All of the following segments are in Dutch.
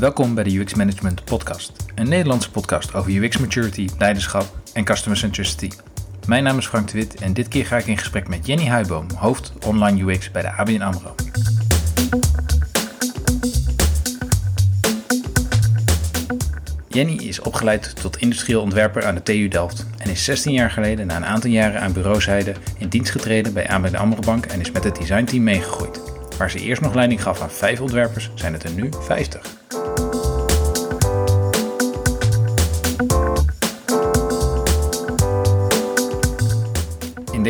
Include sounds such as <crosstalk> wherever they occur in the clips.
Welkom bij de UX Management Podcast, een Nederlandse podcast over UX maturity, leiderschap en customer centricity. Mijn naam is Frank de Wit en dit keer ga ik in gesprek met Jenny Huiboom, hoofd online UX bij de ABN AMRO. Jenny is opgeleid tot industrieel ontwerper aan de TU Delft en is 16 jaar geleden na een aantal jaren aan bureauzijde in dienst getreden bij ABN AMRO Bank en is met het designteam meegegroeid. Waar ze eerst nog leiding gaf aan 5 ontwerpers, zijn het er nu 50.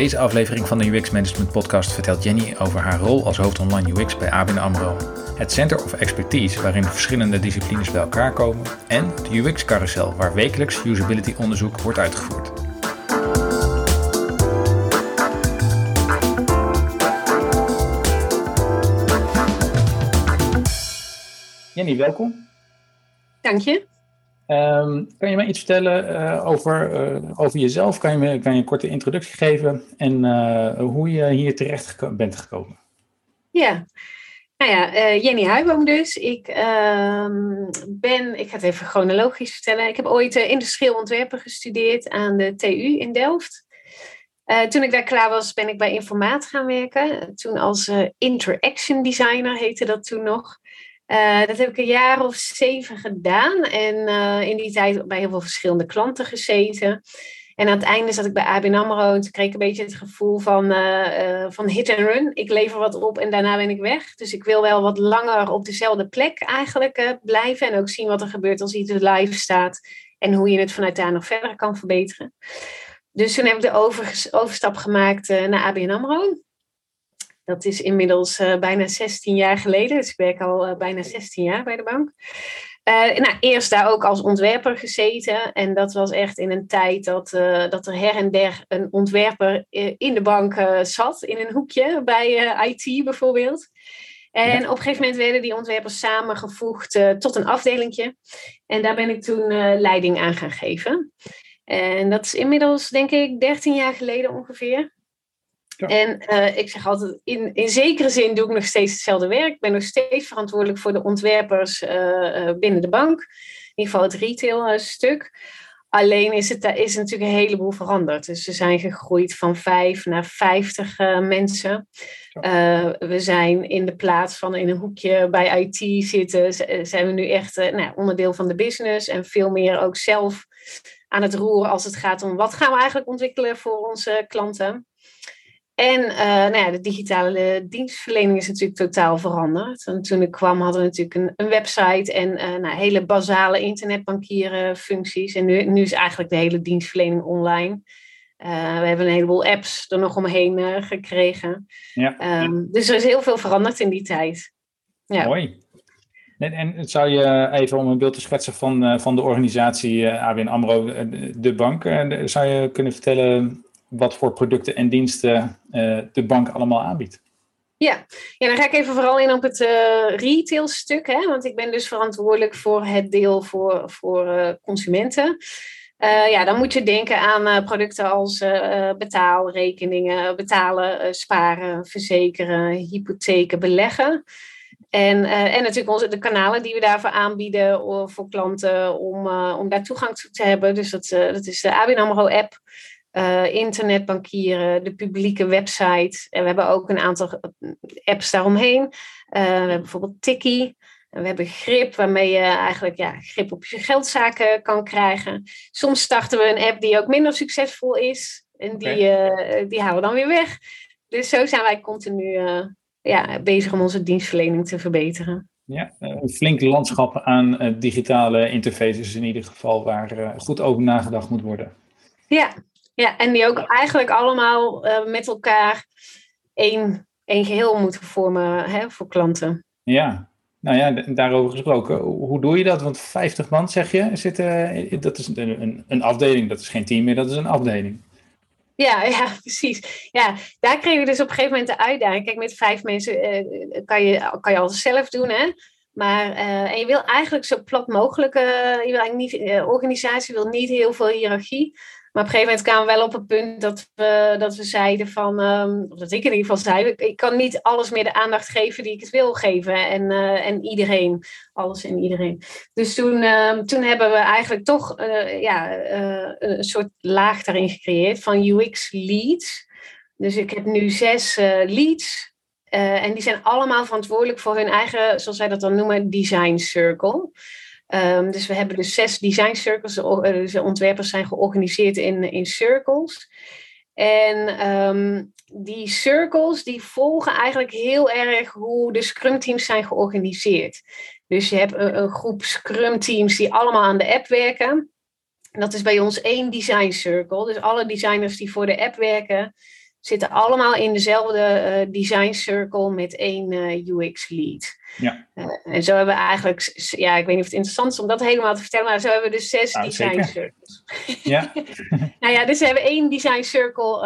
Deze aflevering van de UX Management Podcast vertelt Jenny over haar rol als hoofd online UX bij ABN AMRO, het Center of Expertise waarin verschillende disciplines bij elkaar komen en de UX carousel waar wekelijks usability onderzoek wordt uitgevoerd. Jenny, welkom. Dank je. Um, kan je mij iets vertellen uh, over, uh, over jezelf? Kan je me kan je een korte introductie geven en uh, hoe je hier terecht bent gekomen? Ja, nou ja, Jenny Huiboom dus. Ik ehm, ben, ik ga het even chronologisch vertellen. Ik heb ooit industrieel ontwerpen gestudeerd aan de TU in Delft. toen ik daar klaar was, ben ik bij Informaat gaan werken. Toen als interaction designer heette dat toen nog. Uh, dat heb ik een jaar of zeven gedaan. En uh, in die tijd bij heel veel verschillende klanten gezeten. En aan het einde zat ik bij ABN AMRO. En toen kreeg ik een beetje het gevoel van, uh, van hit and run. Ik lever wat op en daarna ben ik weg. Dus ik wil wel wat langer op dezelfde plek eigenlijk blijven. En ook zien wat er gebeurt als iets live staat. En hoe je het vanuit daar nog verder kan verbeteren. Dus toen heb ik de overstap gemaakt naar ABN AMRO. Dat is inmiddels uh, bijna 16 jaar geleden. Dus ik werk al uh, bijna 16 jaar bij de bank. Uh, nou, eerst daar ook als ontwerper gezeten. En dat was echt in een tijd dat, dat er her en der een ontwerper in de bank zat. In een hoekje bij IT bijvoorbeeld. En op een gegeven moment werden die ontwerpers samengevoegd tot een afdelingje. En daar ben ik toen leiding aan gaan geven. En dat is inmiddels, denk ik, 13 jaar geleden ongeveer. En uh, ik zeg altijd, in, in zekere zin doe ik nog steeds hetzelfde werk. Ik ben nog steeds verantwoordelijk voor de ontwerpers uh, binnen de bank. In ieder geval het retail stuk. Alleen is, het, is natuurlijk een heleboel veranderd. Dus we zijn gegroeid van vijf naar vijftig mensen. we zijn in de plaats van in een hoekje bij IT zitten, zijn we nu echt nou, onderdeel van de business. En veel meer ook zelf aan het roeren als het gaat om wat gaan we eigenlijk ontwikkelen voor onze klanten. En uh, nou ja, de digitale dienstverlening is natuurlijk totaal veranderd. En toen ik kwam hadden we natuurlijk een, een website en uh, nou, hele basale internetbankieren functies. En nu, nu is eigenlijk de hele dienstverlening online. Uh, we hebben een heleboel apps er nog omheen gekregen. Ja. Um, dus er is heel veel veranderd in die tijd. Ja. Mooi. En, en zou je even om een beeld te schetsen van, van de organisatie ABN AMRO, de bank, zou je kunnen vertellen wat voor producten en diensten uh, de bank allemaal aanbiedt. Ja. ja, dan ga ik even vooral in op het uh, retail stuk. Hè? Want ik ben dus verantwoordelijk voor het deel voor, voor uh, consumenten. ja, dan moet je denken aan producten als betaalrekeningen, betalen, sparen, verzekeren, hypotheken, beleggen. En, en natuurlijk onze, de kanalen die we daarvoor aanbieden voor klanten om, om daar toegang toe te hebben. Dus dat, dat is de ABN AMRO app. Uh, internetbankieren, de publieke website. En we hebben ook een aantal apps daaromheen. Uh, we hebben bijvoorbeeld Tiki. En we hebben Grip, waarmee je eigenlijk ja, grip op je geldzaken kan krijgen. Soms starten we een app die ook minder succesvol is. En die, uh, die halen we dan weer weg. Dus zo zijn wij continu ja, bezig om onze dienstverlening te verbeteren. Ja, een flink landschap aan digitale interfaces in ieder geval waar goed over nagedacht moet worden. Ja, ja, en die ook eigenlijk allemaal uh, met elkaar één, één geheel moeten vormen hè, voor klanten. Ja, nou ja, daarover gesproken. Hoe doe je dat? Want 50 man, zeg je, zitten, dat is een, een, een afdeling. Dat is geen team meer, dat is een afdeling. Ja, <laughs> ja, precies. Ja, daar kregen we dus op een gegeven moment de uitdaging. Kijk, met vijf mensen uh, kan, je, kan je alles zelf doen, hè? Maar uh, en je wil eigenlijk zo plat mogelijk, uh, je wil eigenlijk niet, uh, organisatie wil niet heel veel hiërarchie. Maar op een gegeven moment kwamen we wel op het punt dat we, dat we zeiden van, um, of dat ik in ieder geval zei, ik kan niet alles meer de aandacht geven die ik het wil geven. En, uh, en iedereen, alles en iedereen. Dus toen, uh, toen hebben we eigenlijk toch uh, ja, een soort laag daarin gecreëerd van UX leads. Dus ik heb nu zes leads. en die zijn allemaal verantwoordelijk voor hun eigen, zoals wij dat dan noemen, design circle. Um, dus we hebben dus zes design circles. Dus de ontwerpers zijn georganiseerd in, in circles. En um, die circles die volgen eigenlijk heel erg hoe de scrum teams zijn georganiseerd. Dus je hebt een, een groep scrum teams die allemaal aan de app werken. Dat is bij ons één design circle. Dus alle designers die voor de app werken, zitten allemaal in dezelfde uh, design circle met één uh, UX lead. Ja. Uh, en zo hebben we eigenlijk, ja, ik weet niet of het interessant is om dat helemaal te vertellen, maar zo hebben we dus zes nou, design circles. Ja. <laughs> nou ja, dus we hebben één design circle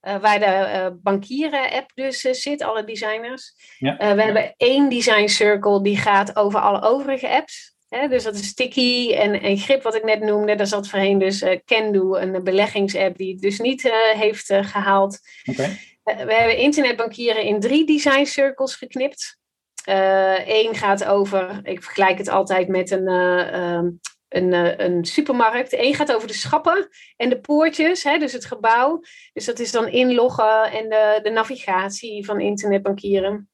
waar de bankieren-app dus zit, alle designers. Ja. we hebben één design circle die gaat over alle overige apps dus dat is Sticky en, en Grip, wat ik net noemde. Daar zat voorheen dus uh, Kendo, een beleggingsapp die het dus niet uh, heeft uh, gehaald. Okay. we hebben internetbankieren in drie design circles geknipt. Eén gaat over, ik vergelijk het altijd met een, um, een, een supermarkt. Eén gaat over de schappen en de poortjes, hè, dus het gebouw. Dus dat is dan inloggen en de, de navigatie van internetbankieren.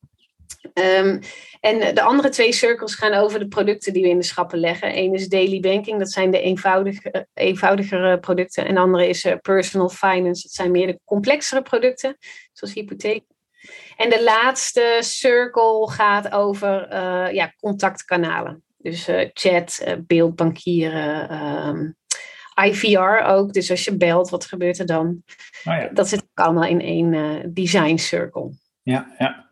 Um, en de andere twee cirkels gaan over de producten die we in de schappen leggen. Eén is daily banking, dat zijn de eenvoudige, eenvoudigere producten. En de andere is uh, personal finance, dat zijn meer de complexere producten, zoals hypotheek. En de laatste circle gaat over uh, ja, contactkanalen. Dus uh, chat, beeldbankieren, um, IVR ook. Dus als je belt, wat gebeurt er dan? Oh ja. Dat zit ook allemaal in één design circle. Ja, ja.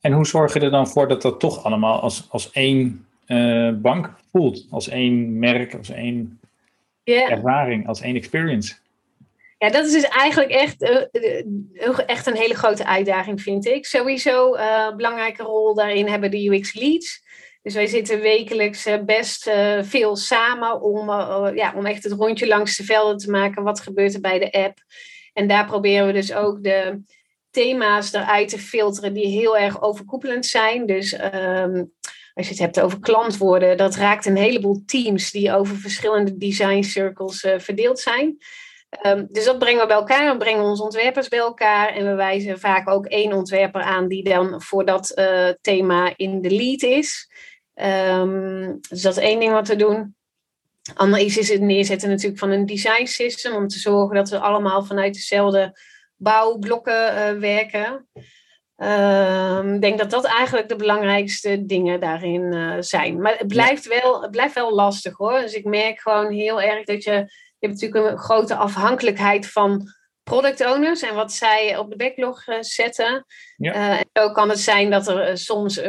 En hoe zorg je er dan voor dat dat toch allemaal als, als één uh, bank voelt? Als één merk, als één yeah. ervaring, als één experience? Ja, dat is dus eigenlijk echt, uh, echt een hele grote uitdaging, vind ik. Sowieso een uh, belangrijke rol daarin hebben de UX leads. Dus wij zitten wekelijks best veel samen om, ja, om echt het rondje langs de velden te maken. Wat gebeurt er bij de app? En daar proberen we dus ook de, thema's eruit te filteren die heel erg overkoepelend zijn. Dus ehm, als je het hebt over klantwoorden, dat raakt een heleboel teams die over verschillende design circles uh, verdeeld zijn. Um, dus dat brengen we bij elkaar. We brengen onze ontwerpers bij elkaar. En we wijzen vaak ook één ontwerper aan die dan voor dat uh, thema in de lead is. Um, dus dat is één ding wat we doen. Ander is het neerzetten natuurlijk van een design system. Om te zorgen dat we allemaal vanuit dezelfde bouwblokken uh, werken. Ehm, ik denk dat dat eigenlijk de belangrijkste dingen daarin uh, zijn. Maar het blijft, wel, het blijft wel lastig hoor. Dus ik merk gewoon heel erg dat je. Je hebt natuurlijk een grote afhankelijkheid van product owners en wat zij op de backlog uh, zetten. Ja. en zo kan het zijn dat er soms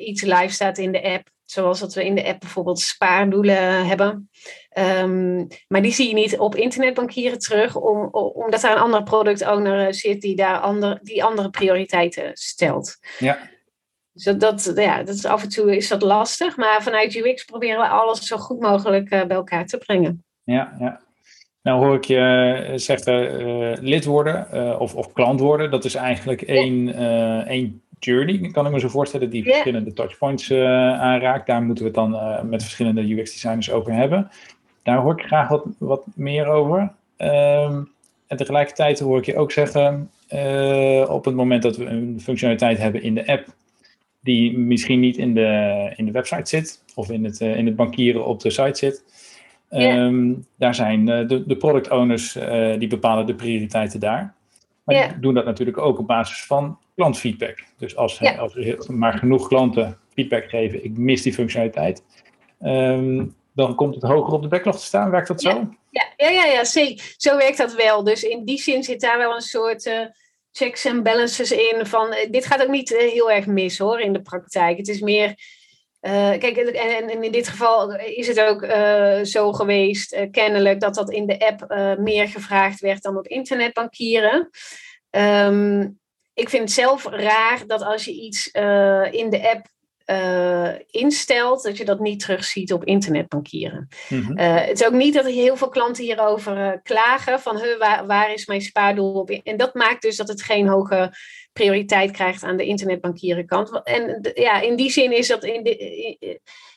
iets live staat in de app. Zoals dat we in de app bijvoorbeeld spaardoelen hebben. Um, maar die zie je niet op internetbankieren terug, om, omdat daar een andere product owner eh, zit die daar ander, die andere prioriteiten stelt. Ja. Dus dat, dat, ja, dat is af en toe is dat lastig, maar vanuit UX proberen we alles zo goed mogelijk uh, bij elkaar te brengen. Ja, ja. Nou hoor ik je eh, zeggen uh, lid worden uh, of, of klant worden. Dat is eigenlijk één, één journey, kan ik me zo voorstellen, die verschillende touchpoints aanraakt. Daar moeten we het dan met verschillende UX-designers over hebben. Daar hoor ik graag wat, wat meer over. Ehm, en tegelijkertijd hoor ik je ook zeggen, uh, op het moment dat we een functionaliteit hebben in de app, die misschien niet in de, in de website zit, of in het, uh, in het bankieren op de site zit, um, daar zijn uh, de, de product owners, die bepalen de prioriteiten daar. Maar yeah. die doen dat natuurlijk ook op basis van klantfeedback. Dus als, yeah. als maar genoeg klanten feedback geven, ik mis die functionaliteit, um, dan komt het hoger op de backlog te staan. Werkt dat zo? Ja, ja, ja, ja, zeker. Zo werkt dat wel. Dus in die zin zit daar wel een soort uh, checks en balances in. Van, uh, dit gaat ook niet uh, heel erg mis hoor in de praktijk. Het is meer. kijk, en, en, in dit geval is het ook zo geweest, kennelijk, dat dat in de app meer gevraagd werd dan op internetbankieren. Um, ik vind het zelf raar dat als je iets in de app uh, instelt, dat je dat niet terugziet op internetbankieren. Mhm. Uh, het is ook niet dat heel veel klanten hierover uh, klagen van huh, waar, waar, is mijn spaardoel op? En dat maakt dus dat het geen hoge prioriteit krijgt aan de internetbankieren kant. En ja, in die zin is dat in,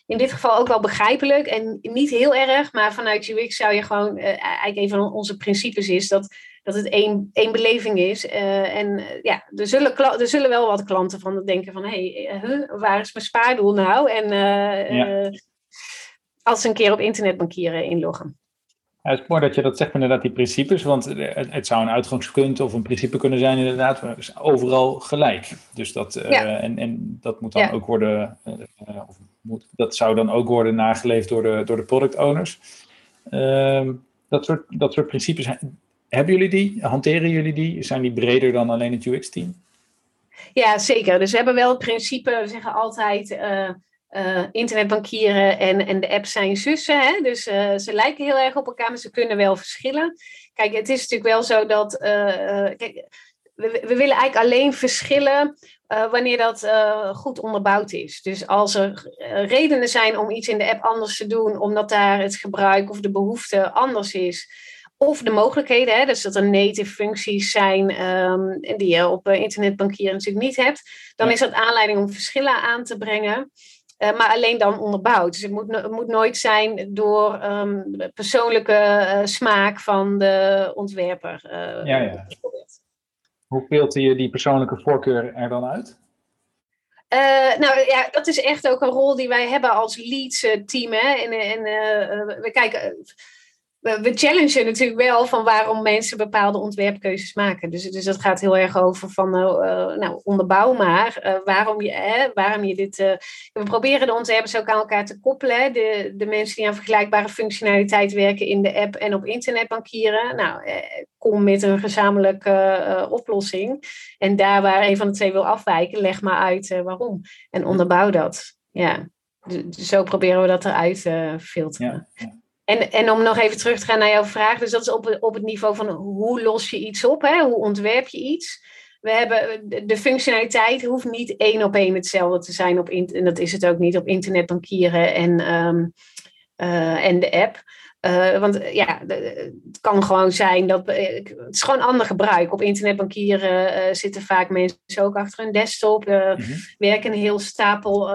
in dit geval ook wel begrijpelijk en niet heel erg, maar vanuit UX zou je gewoon, eigenlijk een van onze principes is dat dat het één, één beleving is. Uh, en uh, ja, er zullen, er zullen wel wat klanten van denken van... hé, hey, uh, waar is mijn spaardoel nou? En ja. als ze een keer op internetbankieren inloggen. Ja, het is mooi dat je dat zegt, inderdaad, die principes. Want het, zou een uitgangspunt of een principe kunnen zijn, inderdaad. Maar is overal gelijk. Dus dat, ja. en, en dat moet dan ja. ook worden... of moet, dat zou dan ook worden nageleefd door de, door de product owners. Ehm, dat, soort, dat soort principes hebben jullie die? Hanteren jullie die? Zijn die breder dan alleen het UX-team? Ja, zeker. Dus we hebben wel het principe, we zeggen altijd, uh, uh, internetbankieren en, en de app zijn zussen. Hè? Dus uh, ze lijken heel erg op elkaar, maar ze kunnen wel verschillen. Kijk, het is natuurlijk wel zo dat, kijk, we, we, willen eigenlijk alleen verschillen wanneer dat goed onderbouwd is. Dus als er redenen zijn om iets in de app anders te doen, omdat daar het gebruik of de behoefte anders is of de mogelijkheden, hè, dus dat er native functies zijn um, die je op uh, internetbankieren natuurlijk niet hebt, dan ja. is dat aanleiding om verschillen aan te brengen. Uh, maar alleen dan onderbouwd. Dus het moet, het moet nooit zijn door um, de persoonlijke uh, smaak van de ontwerper. ja, ja. Hoe filter je die persoonlijke voorkeur er dan uit? Uh, nou ja, dat is echt ook een rol die wij hebben als leads team. Hè? En, en uh, we kijken we challengen natuurlijk wel van waarom mensen bepaalde ontwerpkeuzes maken. Dus, dus dat gaat heel erg over van, uh, nou, onderbouw maar uh, waarom, je, eh, waarom je dit... we proberen de ontwerpers ook aan elkaar te koppelen. De, de mensen die aan vergelijkbare functionaliteit werken in de app en op internet bankieren. Nou, kom met een gezamenlijke oplossing. En daar waar een van de twee wil afwijken, leg maar uit waarom. En onderbouw dat. Ja, zo proberen we dat eruit te filteren. Ja. En, en om nog even terug te gaan naar jouw vraag, dus dat is op, op het niveau van hoe los je iets op, hè? hoe ontwerp je iets. We hebben de functionaliteit hoeft niet één op één hetzelfde te zijn op en dat is het ook niet op internetbankieren en, um, uh, en de app. Uh, want ja, het kan gewoon zijn dat het is gewoon ander gebruik. Op internetbankieren uh, zitten vaak mensen ook achter een desktop, uh, mm-hmm. werken een heel stapel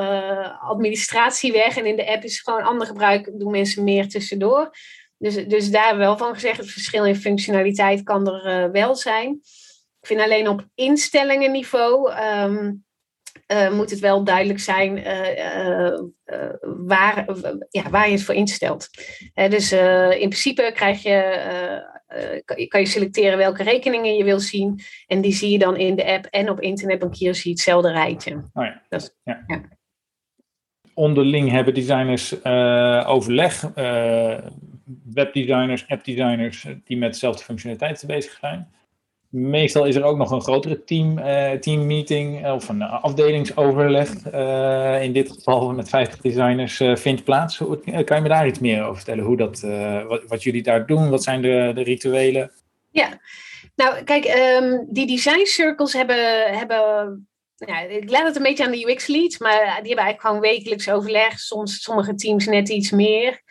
administratie weg. En in de app is gewoon ander gebruik, doen mensen meer tussendoor. Dus, dus daar wel van gezegd, het verschil in functionaliteit kan er wel zijn. Ik vind alleen op instellingenniveau. Um, uh, moet het wel duidelijk zijn uh, uh, waar, ja, waar je het voor instelt. dus in principe krijg je, kan je selecteren welke rekeningen je wil zien. En die zie je dan in de app en op internetbankieren zie je hetzelfde rijtje. Oh ja. Dat, ja. ja. Onderling hebben designers overleg, webdesigners, appdesigners die met dezelfde functionaliteiten bezig zijn. Meestal is er ook nog een grotere team, uh, teammeeting of een afdelingsoverleg. Uh, in dit geval met 50 designers uh, vindt plaats. Kan je me daar iets meer over vertellen? Hoe dat, wat, wat, jullie daar doen? Wat zijn de, de rituelen? Ja, nou kijk, um, die design circles hebben, hebben ja, ik laat het een beetje aan de UX leads, maar die hebben eigenlijk gewoon wekelijks overleg. Soms sommige teams net iets meer.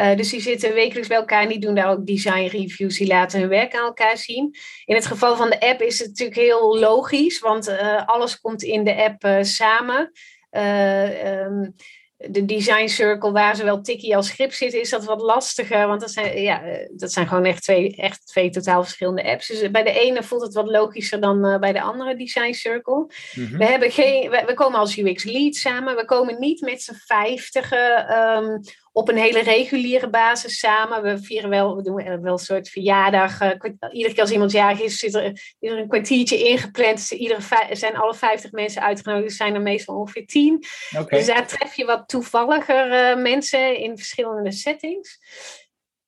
Uh, dus die zitten wekelijks bij elkaar en die doen daar ook design reviews. Die laten hun werk aan elkaar zien. In het geval van de app is het natuurlijk heel logisch, want uh, alles komt in de app uh, samen. Um, de design circle waar zowel Tiki als Grip zitten, is dat wat lastiger. Want dat zijn, ja, dat zijn gewoon echt twee, echt twee totaal verschillende apps. Dus bij de ene voelt het wat logischer dan bij de andere design circle. Mm-hmm. We, hebben geen, we, we, komen als UX lead samen. We komen niet met z'n vijftigen um, op een hele reguliere basis samen. We vieren wel, we doen wel een soort verjaardag. Uh, iedere keer als iemand jarig is, zit er, is er een kwartiertje ingepland. Iedere zijn alle 50 mensen uitgenodigd. Er zijn er meestal ongeveer 10. Okay. Dus daar tref je wat toevalliger uh, mensen in verschillende settings.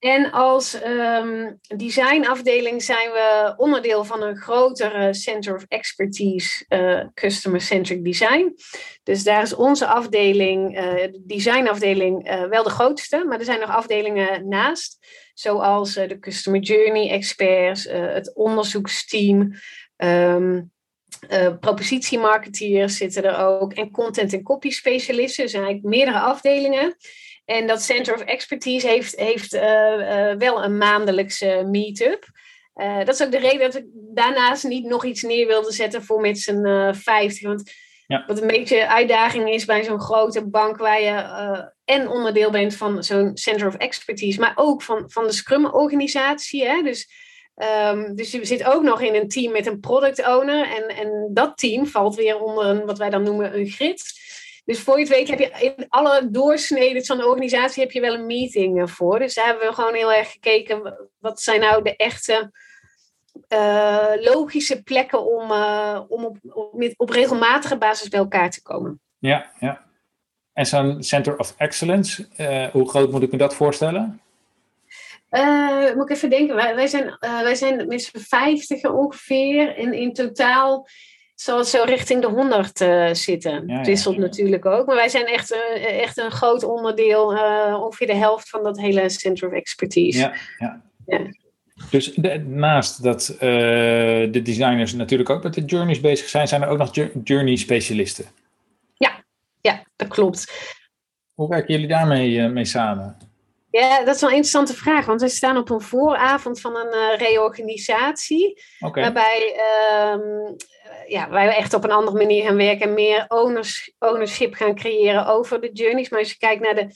En als um, designafdeling zijn we onderdeel van een grotere Center of Expertise uh, Customer Centric Design. Dus daar is onze afdeling, uh, de designafdeling, uh, wel de grootste, maar er zijn nog afdelingen naast, zoals de Customer Journey Experts, het onderzoeksteam. Um, Uh, propositiemarketeers zitten er ook. En content- en copy specialisten. Er zijn eigenlijk meerdere afdelingen. En dat Center of Expertise heeft, heeft wel een maandelijkse meet-up. dat is ook de reden dat ik daarnaast niet nog iets neer wilde zetten voor met z'n 50. Want ja. Wat een beetje uitdaging is bij zo'n grote bank waar je en onderdeel bent van zo'n Center of Expertise, maar ook van, van de Scrum-organisatie. Hè? Dus, um, dus je zit ook nog in een team met een product owner en, en dat team valt weer onder een, wat wij dan noemen een grid. Dus voor je het weet heb je in alle doorsneden van de organisatie heb je wel een meeting voor. Dus daar hebben we gewoon heel erg gekeken, wat zijn nou de echte uh, logische plekken om, uh, om op, op, op, regelmatige basis bij elkaar te komen. Ja, ja. En zo'n Center of Excellence, uh, hoe groot moet ik me dat voorstellen? moet ik even denken. Wij, wij zijn, wij zijn met z'n vijftig ongeveer. En in totaal zal zo richting de 100 zitten. Ja, wisselt natuurlijk ook. Maar wij zijn echt, echt een groot onderdeel, ongeveer de helft van dat hele Center of Expertise. Ja, ja. ja. Dus naast dat de designers natuurlijk ook met de journeys bezig zijn, zijn er ook nog journey specialisten. Ja, ja, dat klopt. Hoe werken jullie daarmee mee samen? Ja, dat is wel een interessante vraag, want we staan op een vooravond van een uh, reorganisatie. Okay. Waarbij um, ja, wij echt op een andere manier gaan werken en meer owners, ownership gaan creëren over de journeys. Maar als je kijkt naar de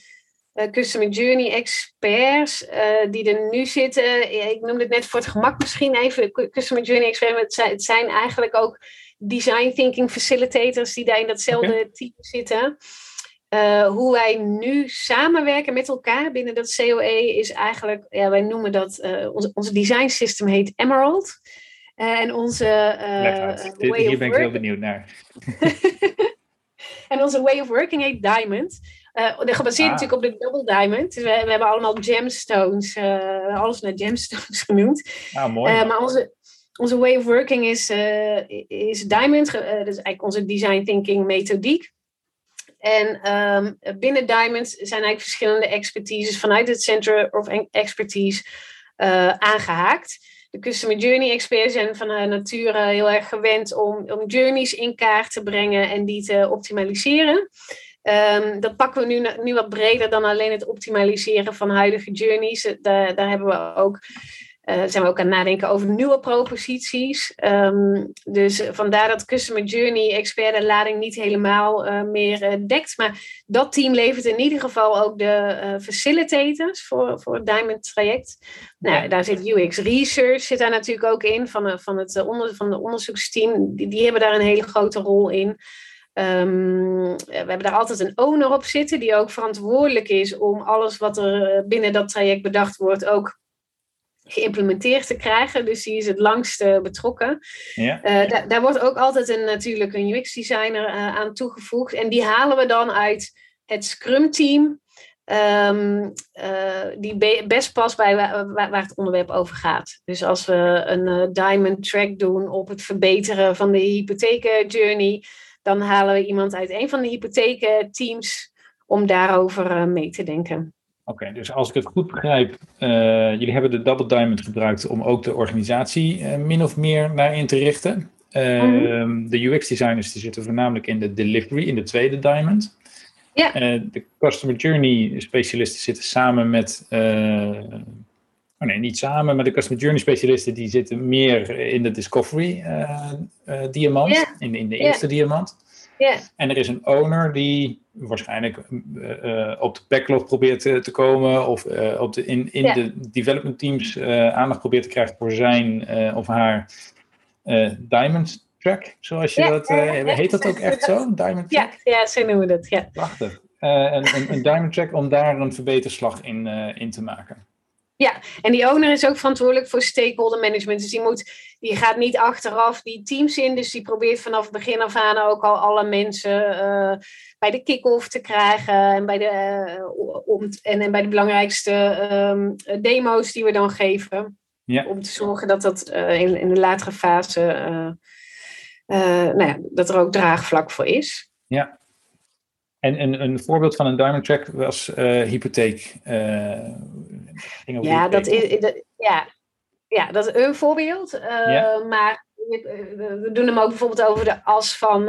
uh, Customer Journey experts uh, die er nu zitten. ik noemde het net voor het gemak misschien even. Customer Journey experts, het zijn, eigenlijk ook design thinking facilitators die daar in datzelfde team zitten. Uh, hoe wij nu samenwerken met elkaar binnen dat COE is eigenlijk, ja, wij noemen dat, onze, onze design system heet Emerald. en onze Hier ben ik heel benieuwd naar. <laughs> en onze way of working heet Diamond. Uh, gebaseerd ah. natuurlijk op de Double Diamond. Dus we, we hebben allemaal gemstones, uh, alles naar gemstones <laughs> genoemd. Ah, mooi. Uh, maar onze, onze way of working is, is Diamond. dat is eigenlijk onze design thinking methodiek. En um, binnen Diamond zijn eigenlijk verschillende expertises vanuit het Center of Expertise aangehaakt. De Customer Journey experts zijn van nature heel erg gewend om, om journeys in kaart te brengen en die te optimaliseren. Um, dat pakken we nu, nu wat breder dan alleen het optimaliseren van huidige journeys. Eh, daar hebben we ook, uh, zijn we ook aan het nadenken over nieuwe proposities. Um, dus vandaar dat Customer Journey expert de lading niet helemaal uh, meer uh, dekt. Maar dat team levert in ieder geval ook de facilitators voor, voor het Diamond traject. Nou, daar zit UX Research zit daar natuurlijk ook in, van, van, het, onder, van de onderzoeksteam. Die, die hebben daar een hele grote rol in. Um, we hebben daar altijd een owner op zitten, die ook verantwoordelijk is om alles wat er eh, binnen dat traject bedacht wordt ook geïmplementeerd te krijgen. Dus die is het langst uh, betrokken. Ja. Uh, daar wordt ook altijd een, natuurlijk een UX-designer uh, aan toegevoegd. En die halen we dan uit het Scrum-team. Um, die best past bij waar, waar, het onderwerp over gaat. Dus als we een diamond track doen op het verbeteren van de hypotheek journey dan halen we iemand uit een van de hypotheekteams om daarover mee te denken. Oké, dus als ik het goed begrijp, uh, jullie hebben de Double Diamond gebruikt om ook de organisatie uh, min of meer naar in te richten. Mm De UX-designers die zitten voornamelijk in de delivery, in de tweede Diamond. Ja. de Customer Journey specialisten zitten samen met Oh nee, niet samen, maar de Customer Journey specialisten die zitten meer in de Discovery diamant, in, in de eerste diamant. Yeah. En er is een owner die waarschijnlijk uh, op de backlog probeert te, te komen of op de, in, in de development teams aandacht probeert te krijgen voor zijn of haar diamond track, zoals je dat, <laughs> heet dat ook echt zo? Diamond track? Ja, ja zo noemen we dat, ja. Prachtig. een, een, een diamond track om daar een verbeterslag in, in te maken. Ja, en die owner is ook verantwoordelijk voor stakeholder management. Dus die, moet, die gaat niet achteraf die teams in. Dus die probeert vanaf het begin af aan ook al alle mensen uh, bij de kick-off te krijgen. En bij de, uh, om, en, en bij de belangrijkste um, demo's die we dan geven. Ja. Om te zorgen dat dat uh, in, in de latere fase, nou ja, dat er ook draagvlak voor is. Ja, en een, een voorbeeld van een diamond track was uh, hypotheek. Uh, ja, dat is, dat, ja, ja, dat is een voorbeeld. Uh, ja. Maar we doen hem ook bijvoorbeeld over de as van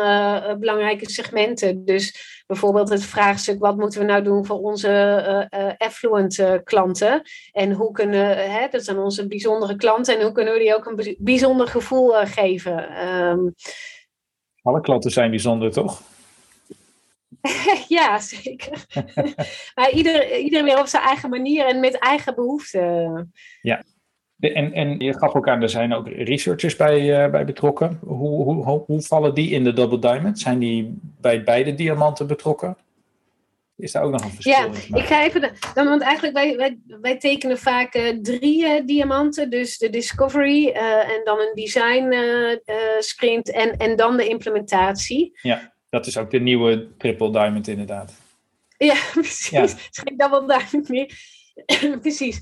belangrijke segmenten. Dus bijvoorbeeld het vraagstuk: wat moeten we nou doen voor onze affluent klanten? En hoe kunnen, hè, dat zijn onze bijzondere klanten, en hoe kunnen we die ook een bijzonder gevoel geven? Um, Alle klanten zijn bijzonder, toch? <laughs> ja, zeker. <laughs> maar ieder, ieder weer op zijn eigen manier en met eigen behoeften. Ja. En, en je gaf ook aan, er zijn ook researchers bij, uh, bij betrokken. Hoe, hoe, hoe vallen die in de Double Diamond? Zijn die bij beide diamanten betrokken? Is daar ook nog een verschil ja, ik ga even. dan, want eigenlijk, wij, wij, wij tekenen vaak uh, drie uh, diamanten. Dus de Discovery en dan een design sprint en, en dan de implementatie. Ja dat is ook de nieuwe triple diamond inderdaad. Ja, <laughs> precies. Ja. Het is geen double diamond meer. <clears throat> precies.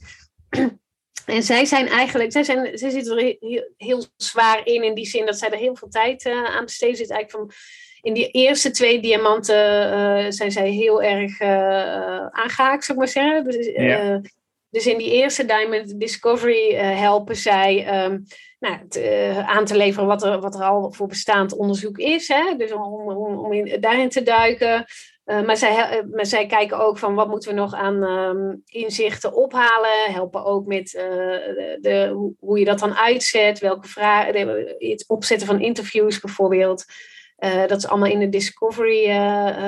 <clears throat> En zij zijn eigenlijk, zij, zijn, zij zitten er heel, heel, zwaar in, in die zin dat zij er heel veel tijd uh, aan besteden. Zit eigenlijk van, in die eerste twee diamanten uh, zijn zij heel erg uh, aangehaakt, zou ik maar zeggen. Dus, ja. dus in die eerste Diamond Discovery helpen zij um, nou, uh, aan te leveren wat er, wat er al voor bestaand onderzoek is. Hè? Dus om, om, in, daarin te duiken. Uh, maar, zij, uh, maar zij kijken ook van wat moeten we nog aan um, inzichten ophalen. Helpen ook met de, de, hoe, hoe, je dat dan uitzet. Welke vragen, het opzetten van interviews bijvoorbeeld. dat is allemaal in de discovery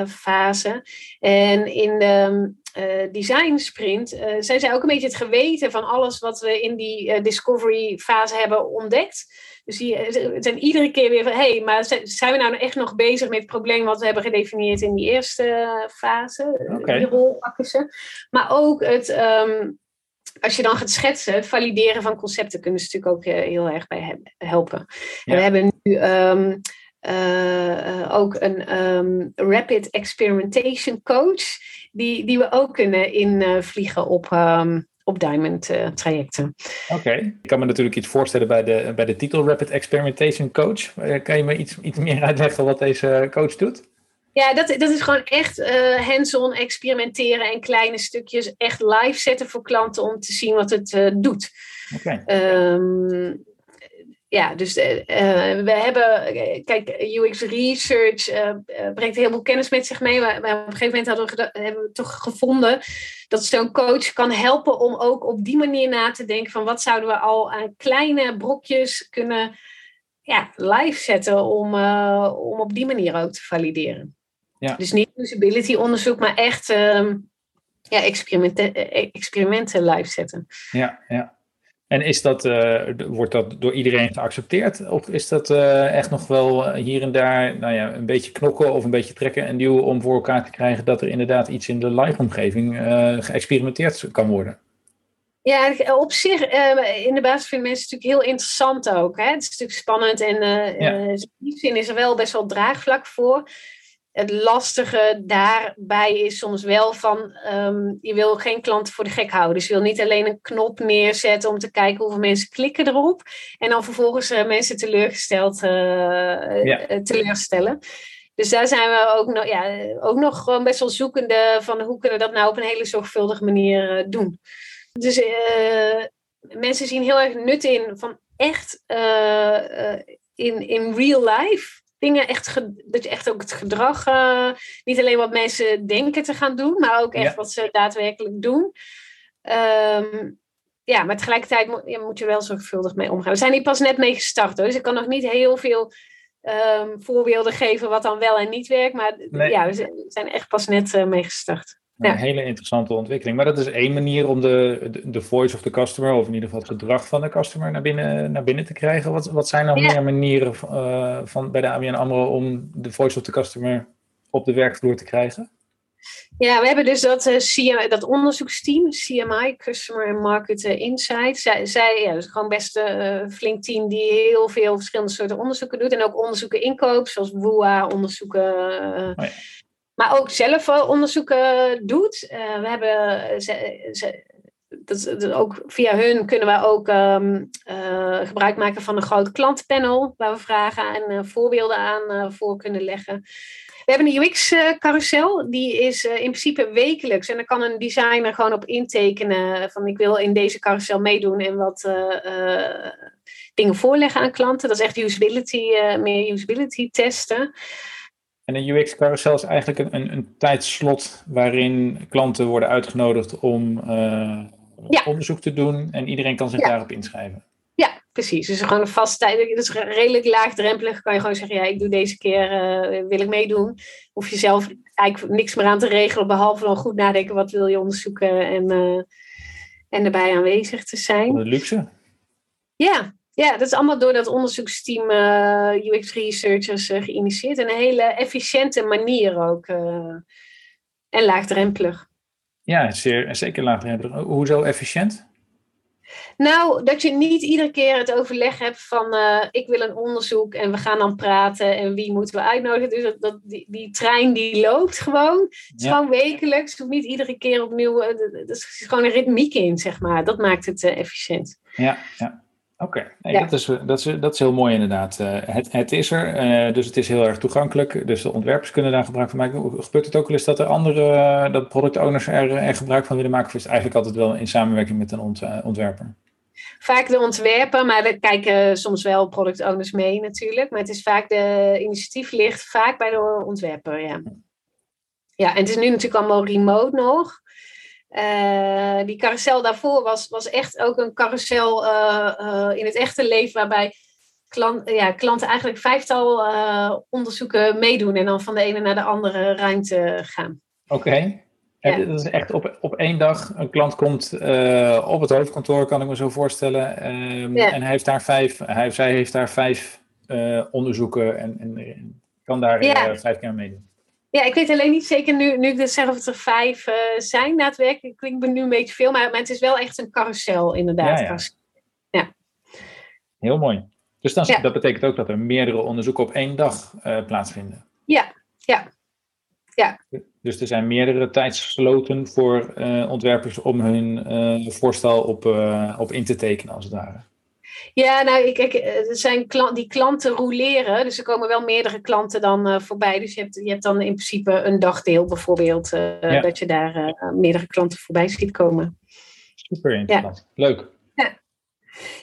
fase. En in de uh, design sprint, uh, zijn zij ook een beetje het geweten van alles wat we in die uh, discovery fase hebben ontdekt. Dus die zijn iedere keer weer van, hé, hey, maar zijn we nou echt nog bezig met het probleem wat we hebben gedefinieerd in die eerste fase? Okay. Die rol pakken ze. Maar ook het, um, als je dan gaat schetsen, het valideren van concepten kunnen ze natuurlijk ook heel erg bij helpen. Ja. En we hebben nu... Um, uh, ook een um, rapid experimentation coach, die, die we ook kunnen invliegen op, um, op Diamond uh, trajecten. Oké, ik kan me natuurlijk iets voorstellen bij de, bij de titel Rapid Experimentation Coach. Kan je me iets, iets meer uitleggen wat deze coach doet? Ja, dat, dat is gewoon echt uh, hands-on experimenteren en kleine stukjes echt live zetten voor klanten om te zien wat het uh, doet. Okay. Um, ja, dus uh, we hebben, kijk, UX Research uh, brengt heel veel kennis met zich mee. Maar, maar op een gegeven moment we, hebben we toch gevonden dat zo'n coach kan helpen om ook op die manier na te denken van wat zouden we al aan kleine brokjes kunnen ja, live zetten om, om op die manier ook te valideren. Ja. Dus niet usability onderzoek, maar echt ehm, ja, experimenten, experimenten live zetten. Ja, ja. En is dat, uh, wordt dat door iedereen geaccepteerd? Of is dat uh, echt nog wel eh, hier en daar nou ja, een beetje knokken of een beetje trekken en duwen om voor elkaar te krijgen dat er inderdaad iets in de live-omgeving uh, geëxperimenteerd kan worden? Ja, op zich, in de basis vinden mensen het natuurlijk heel interessant ook. Hè? Het is natuurlijk spannend en ja. in die zin is er wel best wel draagvlak voor het lastige daarbij is soms wel van, um, je wil geen klanten voor de gek houden. Dus je wil niet alleen een knop neerzetten om te kijken hoeveel mensen klikken erop. En dan vervolgens uh, mensen teleurgesteld uh, ja. teleurstellen. Dus daar zijn we ook nog, ja, ook nog gewoon best wel zoekende van hoe kunnen we dat nou op een hele zorgvuldige manier doen. Dus mensen zien heel erg nut in van echt in, in real life dingen echt, dat je echt ook het gedrag, uh, niet alleen wat mensen denken te gaan doen, maar ook echt wat ze daadwerkelijk doen. Um, ja, maar tegelijkertijd moet, ja, moet je wel zorgvuldig mee omgaan. We zijn hier pas net mee gestart, hoor, dus ik kan nog niet heel veel um, voorbeelden geven wat dan wel en niet werkt. Maar ja, we zijn echt pas net uh, mee gestart. Een hele interessante ontwikkeling. Maar dat is één manier om de, de, voice of the customer, of in ieder geval het gedrag van de customer, naar binnen, naar binnen te krijgen. Wat, wat zijn nog meer manieren uh, van, bij de ABN AMRO om de voice of the customer op de werkvloer te krijgen? Ja, we hebben dus dat, uh, eh, CMI, dat onderzoeksteam, CMI, Customer and Market Insight. Zij, zij ja, is gewoon best een uh, flink team die heel veel verschillende soorten onderzoeken doet. En ook onderzoeken inkoop, zoals WUA, onderzoeken. Uh, oh ja maar ook zelf onderzoeken doet. Uh, we hebben ze, dat, ook via hun kunnen we ook um, uh, gebruik maken van een groot klantenpanel, waar we vragen en voorbeelden aan voor kunnen leggen. We hebben een UX-carousel, die is in principe wekelijks. En dan kan een designer gewoon op intekenen van ik wil in deze carousel meedoen en wat dingen voorleggen aan klanten. Dat is echt usability, meer usability testen. En een UX-carousel is eigenlijk een, een, een, tijdslot waarin klanten worden uitgenodigd om onderzoek te doen en iedereen kan zich daarop inschrijven. Ja, precies. Dus gewoon een vast tijd. Dus redelijk laagdrempelig kan je gewoon zeggen: ja, ik doe deze keer, uh, wil ik meedoen. Hoef je zelf eigenlijk niks meer aan te regelen, behalve dan goed nadenken wat wil je onderzoeken en, uh, en erbij aanwezig te zijn. Wat luxe. Ja, ja, dat is allemaal door dat onderzoeksteam uh, eh, UX Researchers geïnitieerd. En een hele efficiënte manier ook. en laagdrempelig. Ja, zeer, zeker laagdrempelig. Hoezo efficiënt? Nou, dat je niet iedere keer het overleg hebt van uh, ik wil een onderzoek en we gaan dan praten en wie moeten we uitnodigen. Dus dat, dat die, die, trein die loopt gewoon. Het is gewoon wekelijks, het hoeft niet iedere keer opnieuw. Uh, er is gewoon een ritmiek in, zeg maar. Dat maakt het uh, efficiënt. Ja, ja. Oké, nee, dat, is, dat, is, dat is heel mooi inderdaad. het, het is er, dus het is heel erg toegankelijk. Dus de ontwerpers kunnen daar gebruik van maken. Gebeurt het ook wel eens dat er andere, dat product owners er, er gebruik van willen maken? Of is het eigenlijk altijd wel in samenwerking met een ont, ontwerper? vaak de ontwerper, maar er kijken soms wel product owners mee natuurlijk. Maar het is vaak de initiatief ligt vaak bij de ontwerper, ja. Ja, en het is nu natuurlijk allemaal remote nog. Uh, die carousel daarvoor was, was echt ook een carousel uh, uh, in het echte leven waarbij klant, ja, klanten eigenlijk vijftal onderzoeken meedoen en dan van de ene naar de andere ruimte gaan. Oké. Ja. Dat is echt op, op één dag. Een klant komt uh, op het hoofdkantoor, kan ik me zo voorstellen. Um, En hij heeft daar vijf, hij, zij heeft daar vijf uh, onderzoeken en, en, kan daar ja. uh, vijf keer meedoen. Ja, ik weet alleen niet zeker nu, nu ik dat zeg of het er vijf zijn daadwerkelijk. Klinkt me nu een beetje veel, maar, maar het is wel echt een carousel inderdaad. Ja, ja. Heel mooi. Dus dan, dat betekent ook dat er meerdere onderzoeken op één dag plaatsvinden. Ja, ja. Ja. Dus er zijn meerdere tijdsloten voor uh, ontwerpers om hun voorstel op, op in te tekenen, als het ware. Ja, nou, kijk, er zijn klant, die klanten roleren. Dus er komen wel meerdere klanten dan voorbij. Dus je hebt, je hebt dan in principe een dagdeel bijvoorbeeld. Ja. Dat je daar meerdere klanten voorbij ziet komen. Super interessant. Ja. Leuk. Ja.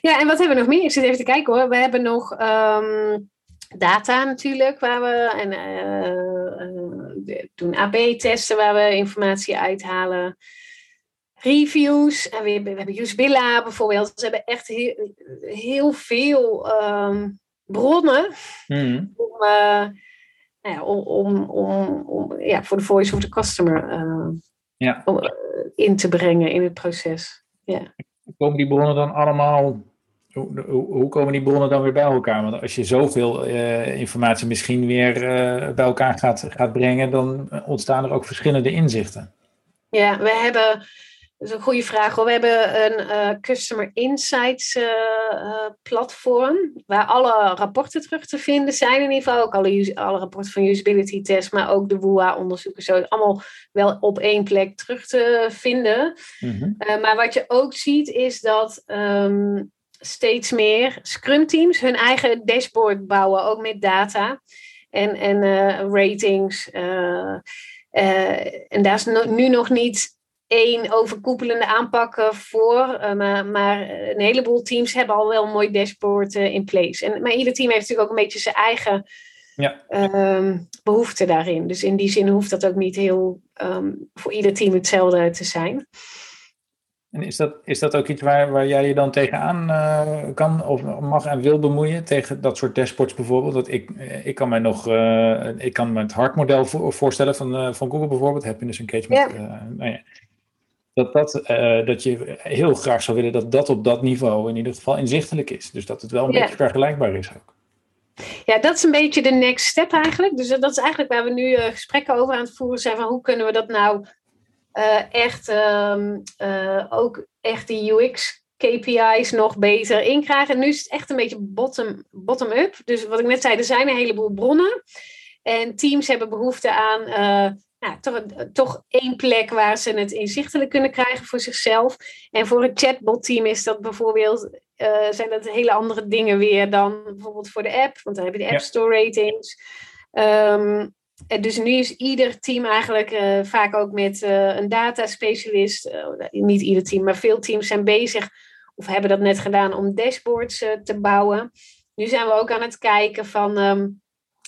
ja, en wat hebben we nog meer? Ik zit even te kijken hoor. We hebben nog... Um, data natuurlijk, waar we en, uh, doen AB-testen waar we informatie uithalen. Reviews, en we, we hebben Usebilla bijvoorbeeld. Ze hebben echt heel, heel veel um, bronnen mm. om, uh, nou ja, om, om, om, ja, voor de voice of the customer uh, ja. om, in te brengen in het proces. Komen die bronnen dan allemaal hoe, hoe, komen die bronnen dan weer bij elkaar? Want als je zoveel uh, informatie misschien weer uh, bij elkaar gaat, gaat brengen, dan ontstaan er ook verschillende inzichten. Ja, we hebben, dat is een goede vraag hoor. We hebben een uh, Customer Insights platform, waar alle rapporten terug te vinden zijn. In ieder geval ook alle, alle rapporten van usability test, maar ook de WUA-onderzoeken. Zo allemaal wel op één plek terug te vinden. Mm -hmm. maar wat je ook ziet is dat um, steeds meer Scrum teams hun eigen dashboard bouwen, ook met data en, en ratings. En daar is no, nu nog niet één overkoepelende aanpak voor, maar, maar, een heleboel teams hebben al wel een mooi dashboard in place. En, maar ieder team heeft natuurlijk ook een beetje zijn eigen ja. um, behoefte daarin. Dus in die zin hoeft dat ook niet heel um, voor ieder team hetzelfde te zijn. En is dat, is dat ook iets waar, waar jij je dan tegenaan uh, kan of mag en wil bemoeien? Tegen dat soort dashboards bijvoorbeeld? Dat ik, eh, ik kan mij nog, uh, ik kan me het hartmodel voorstellen van, uh, van Google bijvoorbeeld, happiness engagement. Ja. Nou ja. Dat, dat, dat je heel graag zou willen dat dat op dat niveau in ieder geval inzichtelijk is. Dus dat het wel een ja. beetje vergelijkbaar is ook. Ja, dat is een beetje de next step eigenlijk. Dus dat is eigenlijk waar we nu gesprekken over aan het voeren zijn. Van hoe kunnen we dat nou uh, echt um, uh, ook echt die UX KPI's nog beter inkrijgen. En nu is het echt een beetje bottom-up. Bottom dus wat ik net zei, er zijn een heleboel bronnen. En teams hebben behoefte aan nou, toch, toch één plek waar ze het inzichtelijk kunnen krijgen voor zichzelf. En voor het chatbot-team is dat bijvoorbeeld, zijn dat hele andere dingen weer dan bijvoorbeeld voor de app. Want dan heb je de App Store ratings. Um, dus nu is ieder team eigenlijk vaak ook met een dataspecialist. niet ieder team, maar veel teams zijn bezig of hebben dat net gedaan om dashboards te bouwen. Nu zijn we ook aan het kijken van ehm,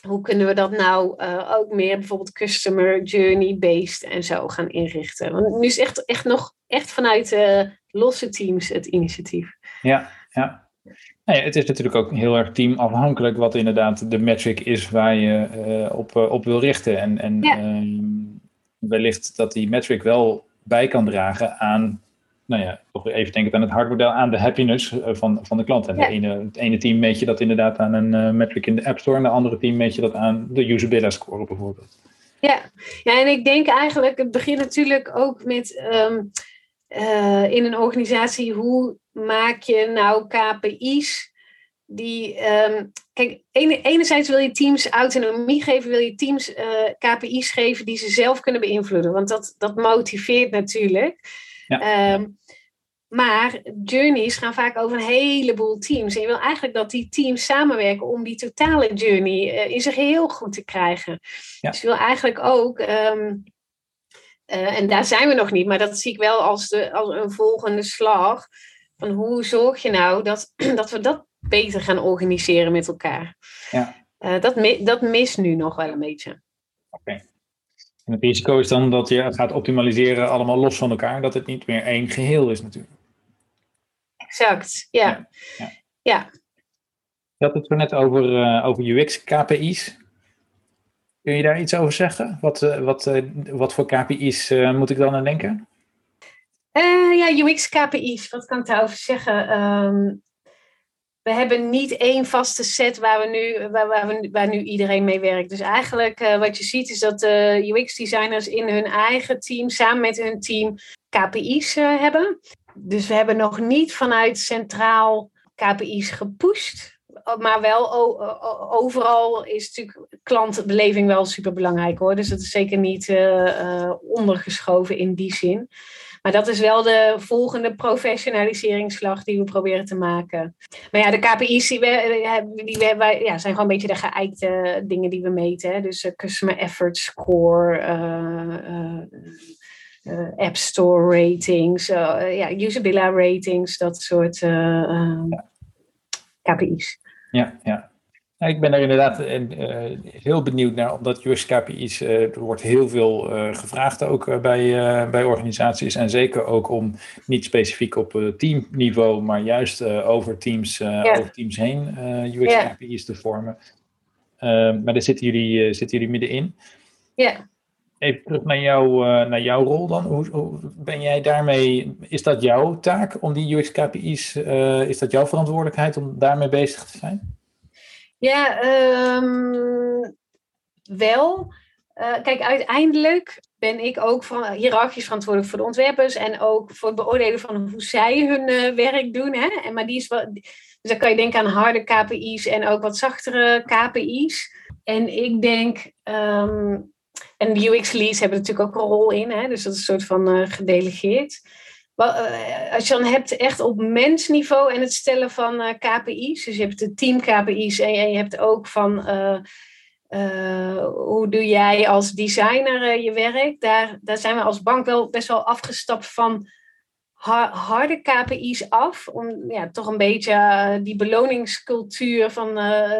hoe kunnen we dat nou ook meer bijvoorbeeld customer journey based en zo gaan inrichten. Want nu is echt, echt nog echt vanuit losse teams het initiatief. Ja, ja. Nee, het is natuurlijk ook heel erg teamafhankelijk wat inderdaad de metric is waar je uh, op, uh, op wil richten. En, en ja. uh, wellicht dat die metric wel bij kan dragen aan, nou ja, toch even denken aan het hartmodel, aan de happiness eh, van, van de klant. En ja. de ene, het ene team meet je dat inderdaad aan een metric in de App Store en de andere team meet je dat aan de usability score bijvoorbeeld. Ja. ja, en ik denk eigenlijk, het begint natuurlijk ook met um, in een organisatie, hoe maak je nou KPI's die. Um, kijk, enerzijds wil je teams autonomie geven, wil je teams uh, eh, KPI's geven die ze zelf kunnen beïnvloeden. Want dat, dat motiveert natuurlijk. Ja. Um, maar journeys gaan vaak over een heleboel teams. En je wil eigenlijk dat die teams samenwerken om die totale journey uh, in zijn geheel goed te krijgen. Ja. Dus je wil eigenlijk ook. Um, uh, en daar zijn we nog niet, maar dat zie ik wel als, de, als een volgende slag. Van hoe zorg je nou dat, <clears throat> dat we dat beter gaan organiseren met elkaar? Ja. Uh, dat, dat mist nu nog wel een beetje. Oké. Okay. En het risico is dan dat je het gaat optimaliseren allemaal los van elkaar, dat het niet meer één geheel is natuurlijk. Exact, ja. ja. ja. ja. Je had het er net over, uh, over UX-KPI's. Kun je daar iets over zeggen? Wat, uh, wat, uh, wat voor KPI's moet ik dan aan denken? Ja, UX-KPI's, wat kan ik daarover zeggen? Um, we hebben niet één vaste set waar, we nu, waar, waar, we, waar nu iedereen mee werkt. Dus eigenlijk uh, wat je ziet is dat de UX-designers in hun eigen team, samen met hun team, KPI's uh, hebben. Dus we hebben nog niet vanuit centraal KPI's gepusht. Maar wel overal is natuurlijk klantbeleving wel super belangrijk hoor. Dus dat is zeker niet ondergeschoven in die zin. Maar dat is wel de volgende professionaliseringsslag die we proberen te maken. Maar ja, de KPI's die we, die ja, zijn gewoon een beetje de geëikte dingen die we meten. Dus uh, Customer Effort Score, uh, uh, App Store ratings, ja, usability ratings, dat soort KPI's. Ja, ja. Ik ben er inderdaad uh, heel benieuwd naar, omdat US KPI's, uh, er wordt heel veel uh, gevraagd ook bij, bij organisaties. En zeker ook om niet specifiek op teamniveau, maar juist over, teams, over teams heen UX ja. KPI's te vormen. Maar daar zitten jullie, zitten jullie middenin. Ja. Even terug naar, jou, naar jouw rol dan. Hoe, hoe, ben jij daarmee, is dat jouw taak om die UX KPI's, is dat jouw verantwoordelijkheid om daarmee bezig te zijn? Ja, um, wel. Uh, kijk, uiteindelijk ben ik ook van, hiërarchisch verantwoordelijk voor de ontwerpers en ook voor het beoordelen van hoe zij hun uh, werk doen. Hè? En, maar die is dus dan kan je denken aan harde KPI's en ook wat zachtere KPI's. En ik denk, um, en de UX leads hebben natuurlijk ook een rol in, hè? dus dat is een soort van gedelegeerd. Eh, als je dan hebt echt op mensniveau en het stellen van eh, KPI's, dus je hebt de team KPI's en, je hebt ook van uh, hoe doe jij als designer je werk, daar, daar zijn we als bank wel best wel afgestapt van harde KPI's af. Om ja, toch een beetje uh, die beloningscultuur van uh,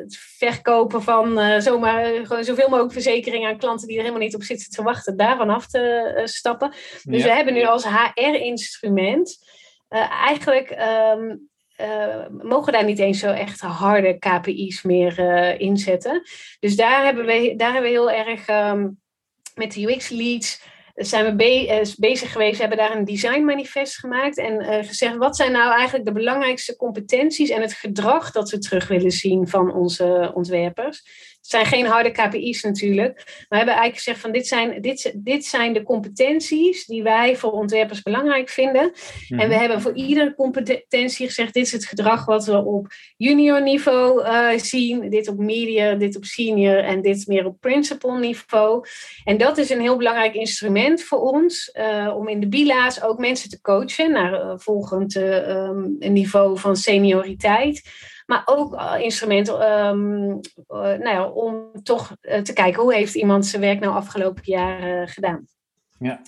het verkopen van uh, zomaar gewoon zoveel mogelijk verzekeringen aan klanten die er helemaal niet op zitten te wachten, daarvan af te stappen. Dus we hebben nu als HR-instrument eigenlijk. Um, mogen daar niet eens zo echt harde KPI's meer inzetten. Dus daar hebben we, daar hebben we heel erg um, met de UX-leads zijn we be eh, bezig geweest, hebben daar een design manifest gemaakt en uh, gezegd wat zijn nou eigenlijk de belangrijkste competenties en het gedrag dat we terug willen zien van onze ontwerpers. Het zijn geen harde KPI's natuurlijk, maar we hebben eigenlijk gezegd van dit zijn, dit, dit zijn de competenties die wij voor ontwerpers belangrijk vinden. En we mhm. hebben voor iedere competentie gezegd dit is het gedrag wat we op junior niveau uh, zien, dit op media, dit op senior en dit meer op principal niveau. En dat is een heel belangrijk instrument voor ons uh, om in de bila's ook mensen te coachen naar uh, volgend um, niveau van senioriteit Maar ook instrumenten um, nou ja, om toch te kijken hoe heeft iemand zijn werk nou afgelopen jaar gedaan. Ja.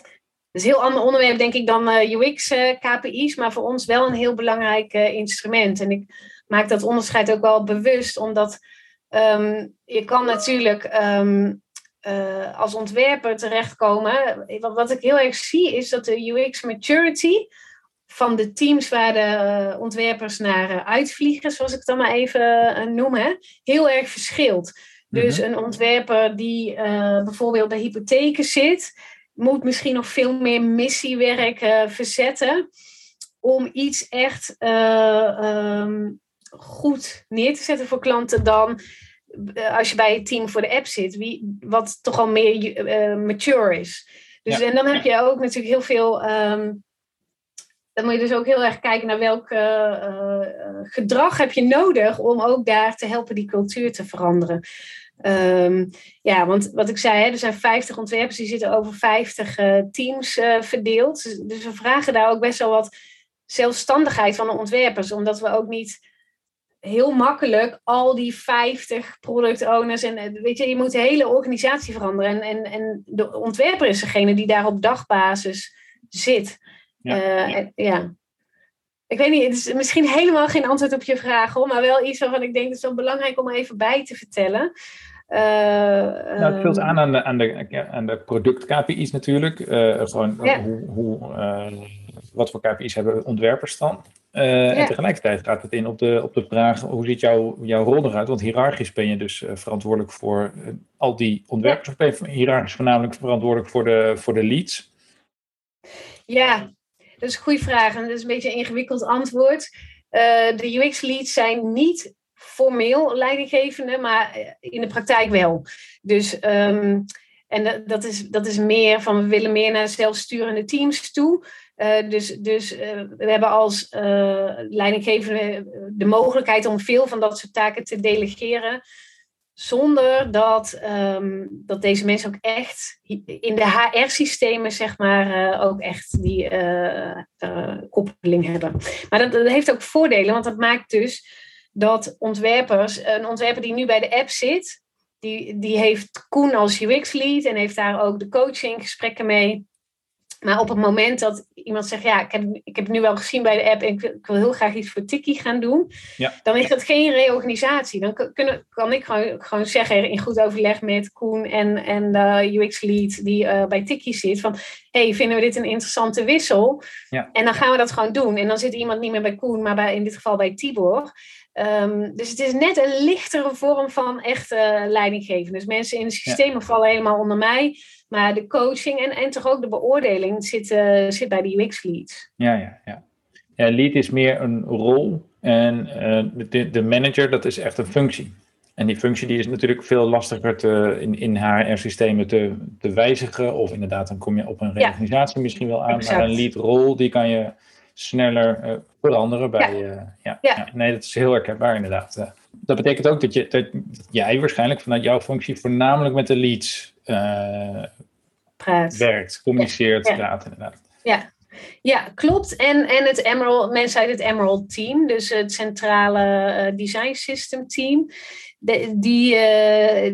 Dat is een heel ander onderwerp, denk ik, dan UX-KPI's, maar voor ons wel een heel belangrijk instrument. En ik maak dat onderscheid ook wel bewust, omdat um, je kan natuurlijk um, uh, als ontwerper terechtkomen. Wat, wat ik heel erg zie, is dat de UX maturity van de teams waar de uh, ontwerpers naar uh, uitvliegen, zoals ik het dan maar even noem, hè, heel erg verschilt. Dus mhm. een ontwerper die bijvoorbeeld bij hypotheken zit, moet misschien nog veel meer missiewerk verzetten om iets echt um, goed neer te zetten voor klanten dan eh, als je bij het team voor de app zit, wie, wat toch al meer mature is. Dus en dan heb je ook natuurlijk heel veel. Ehm, dan moet je dus ook heel erg kijken naar welk uh, gedrag heb je nodig om ook daar te helpen die cultuur te veranderen. Um, ja, want wat ik zei, hè, er zijn 50 ontwerpers, die zitten over 50 teams verdeeld. Dus, dus we vragen daar ook best wel wat zelfstandigheid van de ontwerpers, omdat we ook niet heel makkelijk al die 50 product owners. En eh, weet je, je moet de hele organisatie veranderen. En, en, en de ontwerper is degene die daar op dagbasis zit. Ja. Uh, ja. Ik weet niet, het is misschien helemaal geen antwoord op je vraag, hoor, maar wel iets waarvan ik denk dat het wel belangrijk om even bij te vertellen. Uh, nou, het vult aan aan de, aan de, aan de product-KPI's natuurlijk. gewoon hoe, hoe wat voor KPI's hebben ontwerpers dan? Uh, En tegelijkertijd gaat het in op de, op de vraag, hoe ziet jouw, jouw rol eruit? Want hiërarchisch ben je dus uh, verantwoordelijk voor uh, al die ontwerpers, of ben je hiërarchisch voornamelijk verantwoordelijk voor de, voor de leads? Ja, dat is een goede vraag en dat is een beetje een ingewikkeld antwoord. de UX-leads zijn niet formeel leidinggevende, maar in de praktijk wel. Dus um, en dat is, dat is meer van we willen meer naar zelfsturende teams toe. Uh, dus dus we hebben als leidinggevende de mogelijkheid om veel van dat soort taken te delegeren. Zonder dat, um, dat deze mensen ook echt in de HR-systemen, zeg maar, ook echt die koppeling hebben. Maar dat, dat, heeft ook voordelen, want dat maakt dus dat ontwerpers, een ontwerper die nu bij de app zit, die, die heeft Koen als UX-lead en heeft daar ook de coaching gesprekken mee. Maar op het moment dat iemand zegt, ja, ik heb, ik heb het nu wel gezien bij de app en ik wil, ik wil heel graag iets voor Tiki gaan doen, ja. dan is dat geen reorganisatie. Dan kunnen, kan ik gewoon, gewoon zeggen in goed overleg met Koen en, en de UX-lead die uh, bij Tiki zit, van hey, vinden we dit een interessante wissel? Ja. En dan gaan we dat gewoon doen. En dan zit iemand niet meer bij Koen, maar bij, in dit geval bij Tibor. Um, dus het is net een lichtere vorm van echte uh, leidinggeven. Dus mensen in de systemen vallen helemaal onder mij. Maar de coaching en, en toch ook de beoordeling zit, uh, zit bij de UX-lead. Ja, ja, ja. ja, lead is meer een rol. En uh, de, de manager, dat is echt een functie. En die functie die is natuurlijk veel lastiger te, in, in HR-systemen te, te wijzigen. Of inderdaad, dan kom je op een reorganisatie ja, misschien wel aan. Exact. Maar een lead-rol, die kan je sneller uh, veranderen bij. Ja. Uh, ja. ja. nee, dat is heel herkenbaar inderdaad. Dat betekent ook dat, je, dat jij waarschijnlijk vanuit jouw functie voornamelijk met de leads praat. werkt, communiceert, ja. praat inderdaad. Ja. Ja, klopt. En, en het Emerald, mensen uit het Emerald team, dus het centrale design system team, de, die,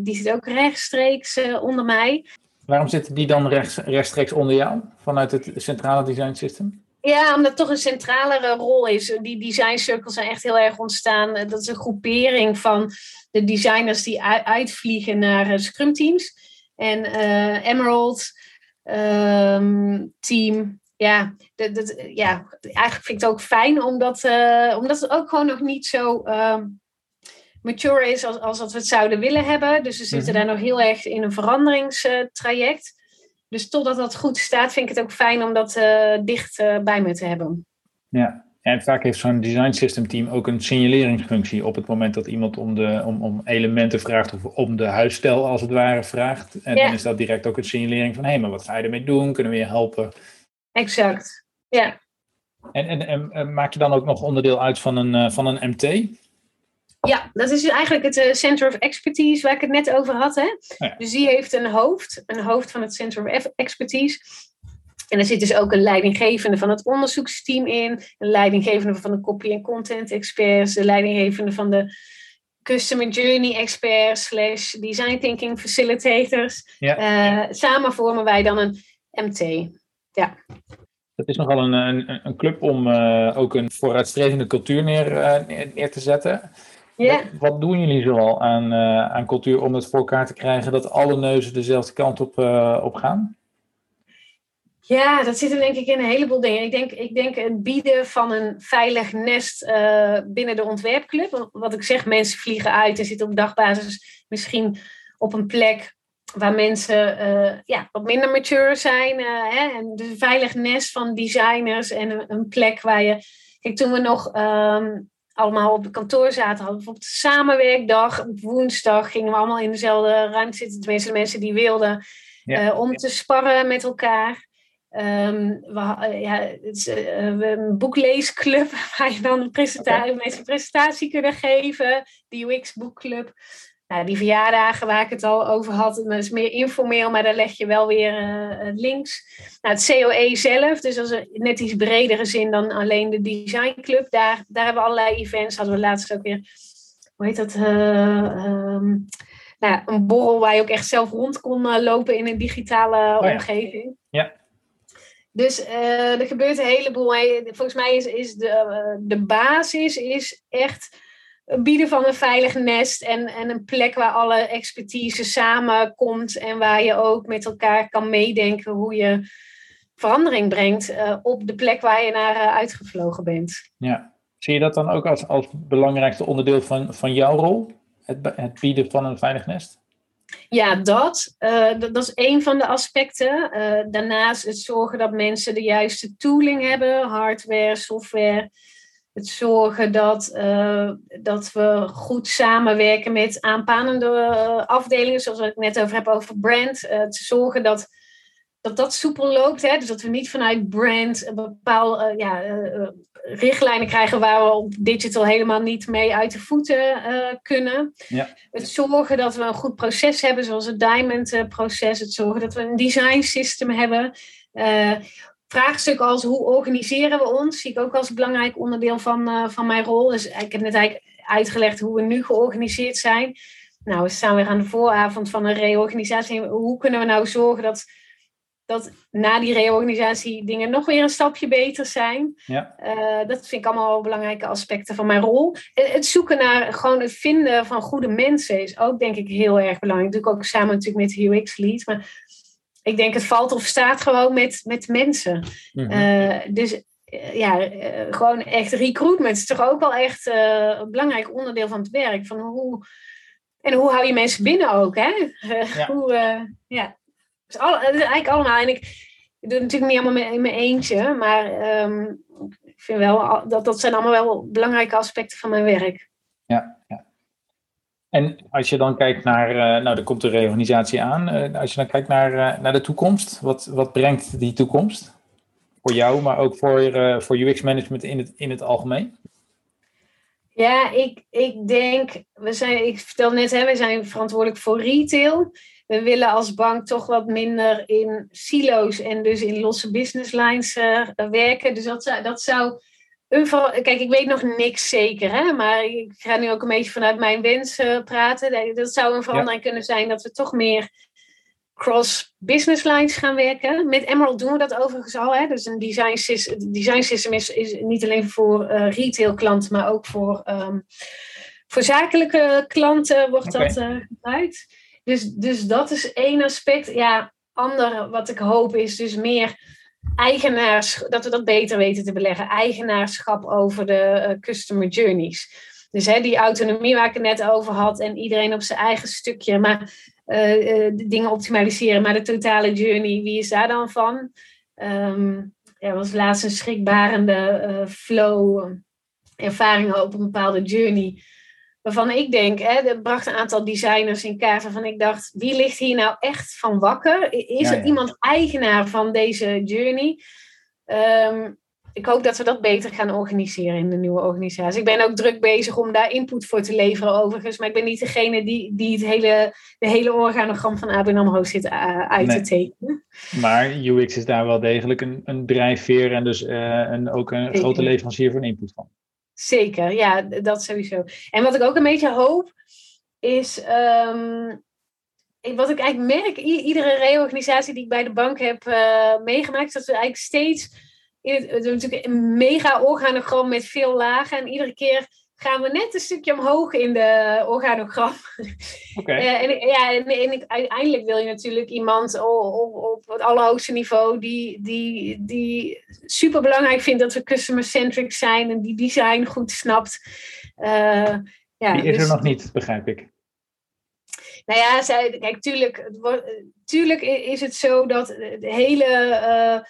die zit ook rechtstreeks onder mij. Waarom zitten die dan rechts, rechtstreeks onder jou vanuit het centrale design system? Ja, omdat het toch een centralere rol is. Die design circles zijn echt heel erg ontstaan. Dat is een groepering van de designers die uitvliegen naar uh, scrum teams. En uh, Emerald um, team, ja, dat, dat, ja, eigenlijk vind ik het ook fijn omdat, uh, omdat het ook gewoon nog niet zo uh, mature is als, als dat we het zouden willen hebben. Dus we zitten mm -hmm. daar nog heel erg in een veranderingstraject. Dus totdat dat goed staat, vind ik het ook fijn om dat uh, dicht bij me te hebben. Ja, en vaak heeft zo'n design system team ook een signaleringsfunctie op het moment dat iemand om, de, om, om elementen vraagt of om de huisstijl als het ware vraagt. En ja. dan is dat direct ook een signalering van hé, hey, maar wat ga je ermee doen? Kunnen we je helpen? Exact, ja. En, en, en, en maak je dan ook nog onderdeel uit van een, uh, van een MT? Ja, dat is eigenlijk het uh, Center of Expertise waar ik het net over had. Hè? Ja. Dus die heeft een hoofd, een hoofd van het Center of Expertise. En er zit dus ook een leidinggevende van het onderzoeksteam in, een leidinggevende van de copy- en content experts, de leidinggevende van de customer journey experts slash design thinking facilitators. Ja. Uh, samen vormen wij dan een MT. Ja. Dat is nogal een, een, een club om uh, ook een vooruitstrevende cultuur neer, uh, neer te zetten. Ja. Wat, wat, doen jullie zoal aan, aan cultuur om het voor elkaar te krijgen dat alle neuzen dezelfde kant op, op gaan? Ja, dat zit er denk ik in een heleboel dingen. Ik denk, ik denk het bieden van een veilig nest uh, binnen de ontwerpclub. Wat ik zeg, mensen vliegen uit en zitten op dagbasis misschien op een plek waar mensen uh, ja, wat minder mature zijn. Uh, hè? En dus een veilig nest van designers en een, een plek waar je... Kijk, toen we nog um, allemaal op het kantoor zaten, hadden we bijvoorbeeld samenwerkdag. Op woensdag gingen we allemaal in dezelfde ruimte zitten. Tenminste, de mensen die wilden. Ja. om te sparren met elkaar. Um, we, ja, het is, uh, een boekleesclub <laughs> waar je dan een presentatie, okay. mensen een presentatie kunnen geven. De UX Boekclub. Nou, die verjaardagen waar ik het al over had, dat is meer informeel, maar daar leg je wel weer uh, links. Nou, het COE zelf, dus dat is net iets bredere zin dan alleen de designclub. Daar, daar hebben we allerlei events. Hadden we laatst ook weer, hoe heet dat? Uh, um, nou, een borrel waar je ook echt zelf rond kon lopen in een digitale oh, omgeving. Ja. ja. Dus uh, er gebeurt een heleboel. Volgens mij is, is de, uh, de basis is echt bieden van een veilig nest en, en een plek waar alle expertise samenkomt en waar je ook met elkaar kan meedenken hoe je verandering brengt uh, op de plek waar je naar uitgevlogen bent. Ja, zie je dat dan ook als, als belangrijkste onderdeel van, van jouw rol? Het, het bieden van een veilig nest? Ja, dat, uh, dat, dat, is een van de aspecten. Uh, daarnaast het zorgen dat mensen de juiste tooling hebben, hardware, software. Het zorgen dat, uh, dat we goed samenwerken met aanpanende afdelingen, zoals ik net over heb over brand. te zorgen dat dat, dat soepel loopt. Hè? Dus dat we niet vanuit brand een bepaalde ja, richtlijnen krijgen waar we op digital helemaal niet mee uit de voeten uh, kunnen. Ja. Het zorgen dat we een goed proces hebben, zoals het Diamond-proces. Het zorgen dat we een design system hebben. Uh, vraagstuk als hoe organiseren we ons, zie ik ook als belangrijk onderdeel van, uh, van mijn rol. Dus ik heb net eigenlijk uitgelegd hoe we nu georganiseerd zijn. Nou, we staan weer aan de vooravond van een reorganisatie. Hoe kunnen we nou zorgen dat dat na die reorganisatie dingen nog weer een stapje beter zijn. Ja. Uh, dat vind ik allemaal belangrijke aspecten van mijn rol. Het zoeken naar gewoon het vinden van goede mensen is ook denk ik heel erg belangrijk. Dat doe ik ook samen natuurlijk met UX Lead. Maar ik denk het valt of staat gewoon met, met mensen. Mm -hmm. uh, dus uh, ja, gewoon echt recruitment is toch ook wel echt een belangrijk onderdeel van het werk. Van hoe, en hoe hou je mensen binnen ook, hè? <laughs> Ja. hoe, ja. Dus al, eigenlijk allemaal. En ik, ik doe het natuurlijk niet allemaal in mijn eentje. Maar um, ik vind wel dat dat zijn allemaal wel belangrijke aspecten van mijn werk. Ja, ja. En als je dan kijkt naar, uh, nou, er komt de reorganisatie aan. Uh, als je dan kijkt naar, uh, naar de toekomst, wat, wat brengt die toekomst? Voor jou, maar ook voor, voor UX management in het, in het algemeen? Ja, ik, ik denk, we zijn, ik vertel net, hè, we zijn verantwoordelijk voor retail we willen als bank toch wat minder in silo's en dus in losse business lines uh, werken. Dus dat, zou, dat zou een Kijk, ik weet nog niks zeker, hè? maar ik ga nu ook een beetje vanuit mijn wens uh, praten. Dat zou een verandering kunnen zijn dat we toch meer cross business lines gaan werken. Met Emerald doen we dat overigens al. Hè? Dus een design system, design system is, is niet alleen voor uh, retail klanten, maar ook voor, um, voor zakelijke klanten wordt okay. dat uh, gebruikt. Dus, dus dat is één aspect. Ja, ander wat ik hoop is dus meer eigenaars, dat we dat beter weten te beleggen. Eigenaarschap over de uh, customer journeys. Dus hè, die autonomie waar ik het net over had en iedereen op zijn eigen stukje, maar uh, uh, dingen optimaliseren. Maar de totale journey, wie is daar dan van? Um, er was laatst een schrikbarende flow ervaringen op een bepaalde journey waarvan ik denk, hè, dat bracht een aantal designers in kaart waarvan ik dacht, wie ligt hier nou echt van wakker? Is er iemand eigenaar van deze journey? Um, ik hoop dat we dat beter gaan organiseren in de nieuwe organisatie. Ik ben ook druk bezig om daar input voor te leveren overigens. Maar ik ben niet degene die, die het hele, de hele organogram van ABN AMRO zit uh, uit te tekenen. Maar UX is daar wel degelijk een, een drijfveer en dus uh, een, ook een Zeker. grote leverancier voor een input van. Zeker, ja, dat sowieso. En wat ik ook een beetje hoop, is... Um, wat ik eigenlijk merk, iedere reorganisatie die ik bij de bank heb uh, meegemaakt, dat we eigenlijk steeds het is natuurlijk een mega organogram met veel lagen. En iedere keer gaan we net een stukje omhoog in de organogram. Okay. <laughs> Uh, en, ja, en, en, uiteindelijk wil je natuurlijk iemand op, op, het allerhoogste niveau die, die, die super belangrijk vindt dat we customer-centric zijn en die design goed snapt. Uh, ja, die is er dus nog niet, begrijp ik. Nou ja, zij, kijk, tuurlijk, tuurlijk is het zo dat de hele uh,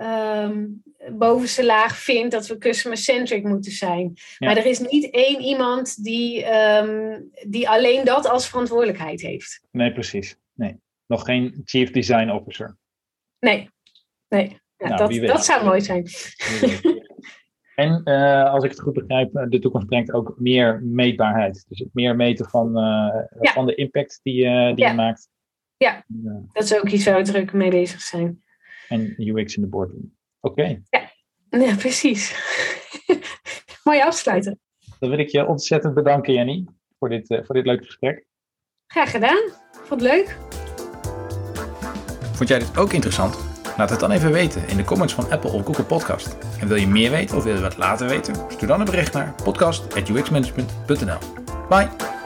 um, bovenste laag vindt dat we customer-centric moeten zijn. Maar er is niet één iemand die, um, die alleen dat als verantwoordelijkheid heeft. Nee, precies. Nee. Nog geen Chief Design Officer. Nee, nee. Ja, nou, dat, dat zou mooi zijn. En uh, als ik het goed begrijp, de toekomst brengt ook meer meetbaarheid. Dus meer meten van, uh, ja. van de impact die, uh, die ja. je maakt. Ja, dat is ook iets waar we druk mee bezig zijn. En UX in de boardroom. Oké. Okay. Ja. ja, precies. <laughs> Mooi afsluiten. Dan wil ik je ontzettend bedanken, Jenny, voor dit, voor dit leuke gesprek. Graag gedaan. Vond het leuk. Vond jij dit ook interessant? Laat het dan even weten in de comments van Apple of Google Podcast. En wil je meer weten of wil je wat later weten? Stuur dan een bericht naar podcast.uxmanagement.nl. Bye!